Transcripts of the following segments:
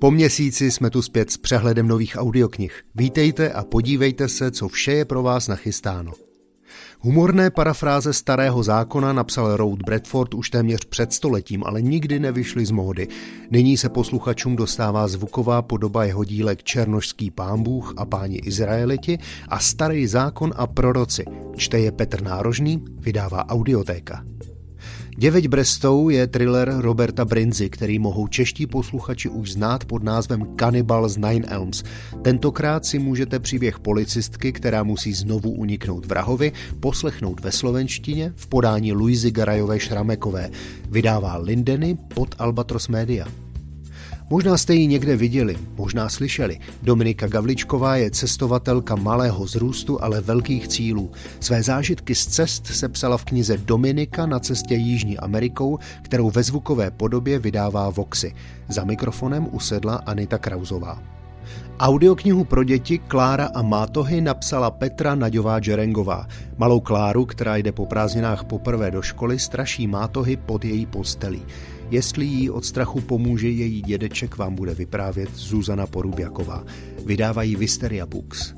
Po měsíci jsme tu zpět s přehledem nových audioknih. Vítejte a podívejte se, co vše je pro vás nachystáno. Humorné parafráze starého zákona napsal Road Bradford už téměř před stoletím, ale nikdy nevyšly z módy. Nyní se posluchačům dostává zvuková podoba jeho dílek Černošský pámbůh a páni Izraeliti a Starý zákon a proroci. Čte je Petr Nárožný, vydává Audiotéka. Děveď Brestou je thriller Roberta Brinzy, který mohou čeští posluchači už znát pod názvem Cannibal z Nine Elms. Tentokrát si můžete příběh policistky, která musí znovu uniknout vrahovi, poslechnout ve slovenštině v podání Luizy Garajové Šramekové. Vydává Lindeny pod Albatros Media. Možná jste ji někde viděli, možná slyšeli. Dominika Gavličková je cestovatelka malého zrůstu, ale velkých cílů. Své zážitky z cest se psala v knize Dominika na cestě Jižní Amerikou, kterou ve zvukové podobě vydává Voxy. Za mikrofonem usedla Anita Krauzová. Audioknihu pro děti Klára a Mátohy napsala Petra Naďová Džerengová. Malou Kláru, která jde po prázdninách poprvé do školy, straší Mátohy pod její postelí. Jestli jí od strachu pomůže její dědeček, vám bude vyprávět Zuzana Porubjaková. Vydávají Visteria Books.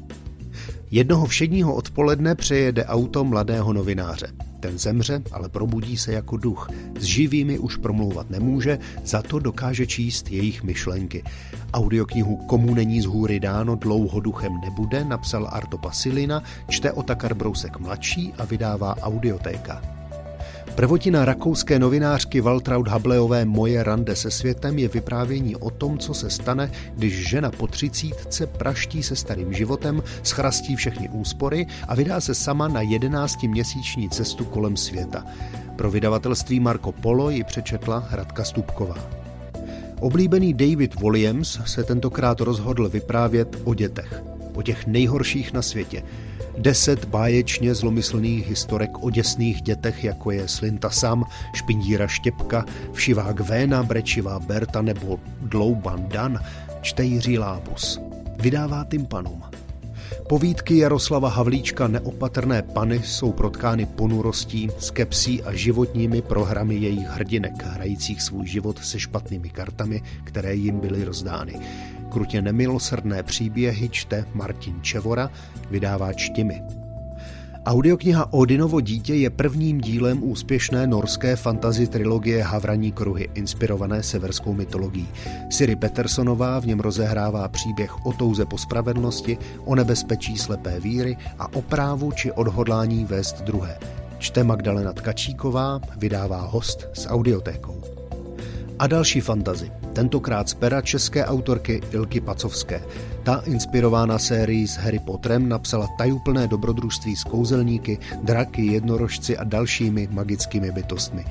Jednoho všedního odpoledne přejede auto mladého novináře. Ten zemře, ale probudí se jako duch. S živými už promlouvat nemůže, za to dokáže číst jejich myšlenky. Audioknihu Komu není z hůry dáno, dlouho duchem nebude, napsal Arto Pasilina, čte Otakar Brousek mladší a vydává Audiotéka. Prvotina rakouské novinářky Waltraud Hableové Moje rande se světem je vyprávění o tom, co se stane, když žena po třicítce praští se starým životem, schrastí všechny úspory a vydá se sama na jedenáctiměsíční cestu kolem světa. Pro vydavatelství Marco Polo ji přečetla Radka Stupková. Oblíbený David Williams se tentokrát rozhodl vyprávět o dětech, o těch nejhorších na světě, Deset báječně zlomyslných historek o děsných dětech, jako je Slinta Sam, Špindíra Štěpka, Všivák Véna, Brečivá Berta nebo Dlouban Dan, čte Jiří Lábus. Vydává Tympanum. Povídky Jaroslava Havlíčka Neopatrné pany jsou protkány ponurostí, skepsí a životními programy jejich hrdinek, hrajících svůj život se špatnými kartami, které jim byly rozdány. Krutě nemilosrdné příběhy čte Martin Čevora, vydává Čtimi. Audiokniha Odinovo dítě je prvním dílem úspěšné norské fantasy trilogie Havraní kruhy, inspirované severskou mytologií. Siri Petersonová v něm rozehrává příběh o touze po spravedlnosti, o nebezpečí slepé víry a o právu či odhodlání vést druhé. Čte Magdalena Tkačíková, vydává host s audiotékou. A další fantazy tentokrát z pera české autorky Ilky Pacovské. Ta, inspirována sérií s Harry Potterem, napsala tajuplné dobrodružství s kouzelníky, draky, jednorožci a dalšími magickými bytostmi.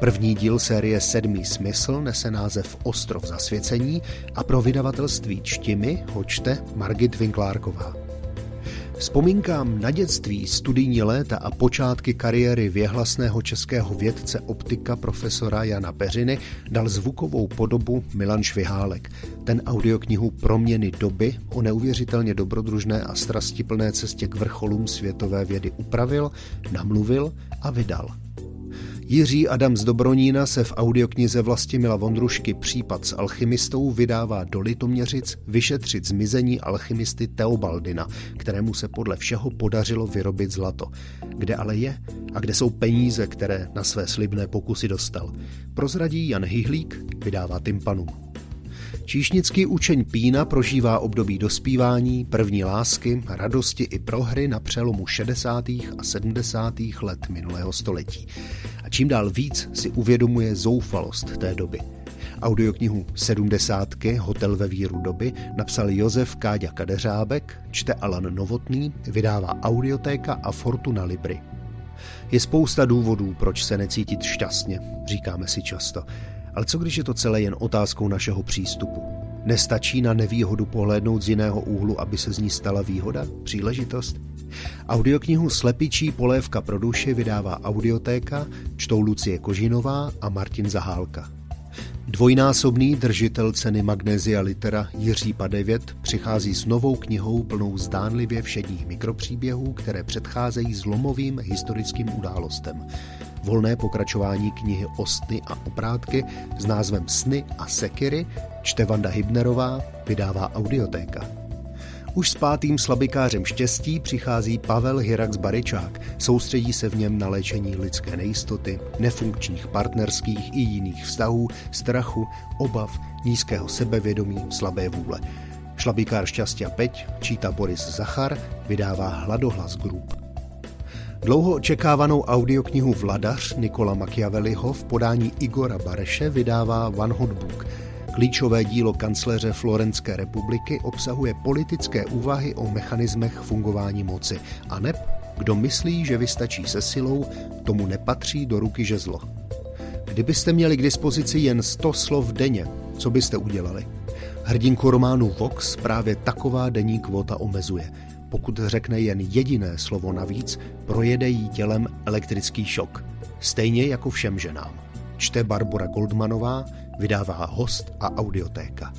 První díl série Sedmý smysl nese název Ostrov zasvěcení a pro vydavatelství Čtimi ho čte Margit Vinklárková. Vzpomínkám na dětství, studijní léta a počátky kariéry věhlasného českého vědce optika profesora Jana Peřiny dal zvukovou podobu Milan Švihálek. Ten audioknihu Proměny doby o neuvěřitelně dobrodružné a strastiplné cestě k vrcholům světové vědy upravil, namluvil a vydal. Jiří Adam z Dobronína se v audioknize Vlastimila Vondrušky Případ s alchymistou vydává do Litoměřic vyšetřit zmizení alchymisty Teobaldina, kterému se podle všeho podařilo vyrobit zlato. Kde ale je a kde jsou peníze, které na své slibné pokusy dostal? Prozradí Jan Hyhlík, vydává Tympanum. Číšnický učeň Pína prožívá období dospívání, první lásky, radosti i prohry na přelomu 60. a 70. let minulého století. A čím dál víc si uvědomuje zoufalost té doby. Audioknihu sedmdesátky Hotel ve víru doby napsal Josef Káďa Kadeřábek, čte Alan Novotný, vydává Audiotéka a Fortuna Libry. Je spousta důvodů, proč se necítit šťastně, říkáme si často. Ale co když je to celé jen otázkou našeho přístupu? Nestačí na nevýhodu pohlédnout z jiného úhlu, aby se z ní stala výhoda, příležitost? Audioknihu Slepičí polévka pro duši vydává Audiotéka, čtou Lucie Kožinová a Martin Zahálka. Dvojnásobný držitel ceny Magnesia Litera Jiří Padevět přichází s novou knihou plnou zdánlivě všedních mikropříběhů, které předcházejí zlomovým historickým událostem. volné pokračování knihy Ostny a oprátky s názvem Sny a sekiry, čte Vanda Hybnerová, vydává Audiotéka. Už s pátým slabikářem štěstí přichází Pavel Hirax Baričák. Soustředí se v něm na léčení lidské nejistoty, nefunkčních partnerských i jiných vztahů, strachu, obav, nízkého sebevědomí, slabé vůle. Šlabikár Šťastia Peť čítá Boris Zachar, vydává Hladohlas Group. Dlouho očekávanou audioknihu Vladař Nikola Machiavelliho v podání Igora Bareše vydává One Hot Book – Klíčové dílo kancléře Florenské republiky obsahuje politické úvahy o mechanismech fungování moci a neb, kdo myslí, že vystačí se silou, tomu nepatří do ruky žezlo. Kdybyste měli k dispozici jen 100 slov denně, co byste udělali? Hrdinku románu Vox právě taková denní kvota omezuje. Pokud řekne jen jediné slovo navíc, projede jí tělem elektrický šok. Stejně jako všem ženám. Čte Barbara Goldmanová, vydává host a audiotéka.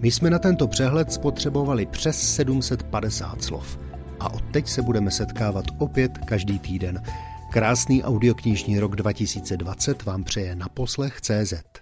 My jsme na tento přehled spotřebovali přes 750 slov a od teď se budeme setkávat opět každý týden. Krásný audioknižní rok 2020 vám přeje na poslech CZ.